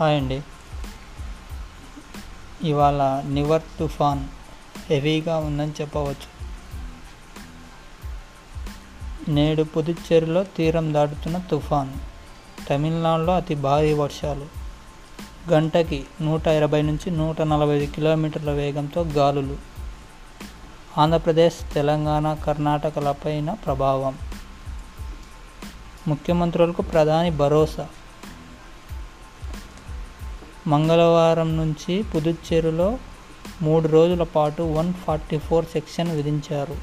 Hi అండి. ఇవాళ నివర్ తుఫాన్ హెవీగా ఉందని చెప్పవచ్చు. నేడు పుదుచ్చేరిలో తీరం దాటుతున్న తుఫాన్. తమిళనాడులో అతి భారీ వర్షాలు. గంటకి నూట ఇరవై నుంచి నూట నలభై ఐదు కిలోమీటర్ల వేగంతో గాలులు. ఆంధ్రప్రదేశ్ తెలంగాణ కర్ణాటకలపైన ప్రభావం. ముఖ్యమంత్రులకు ప్రధాని భరోసా. మంగళవారం నుంచి పుదుచ్చేరిలో మూడు రోజుల పాటు వన్ ఫార్టీ ఫోర్ సెక్షన్ విధించారు.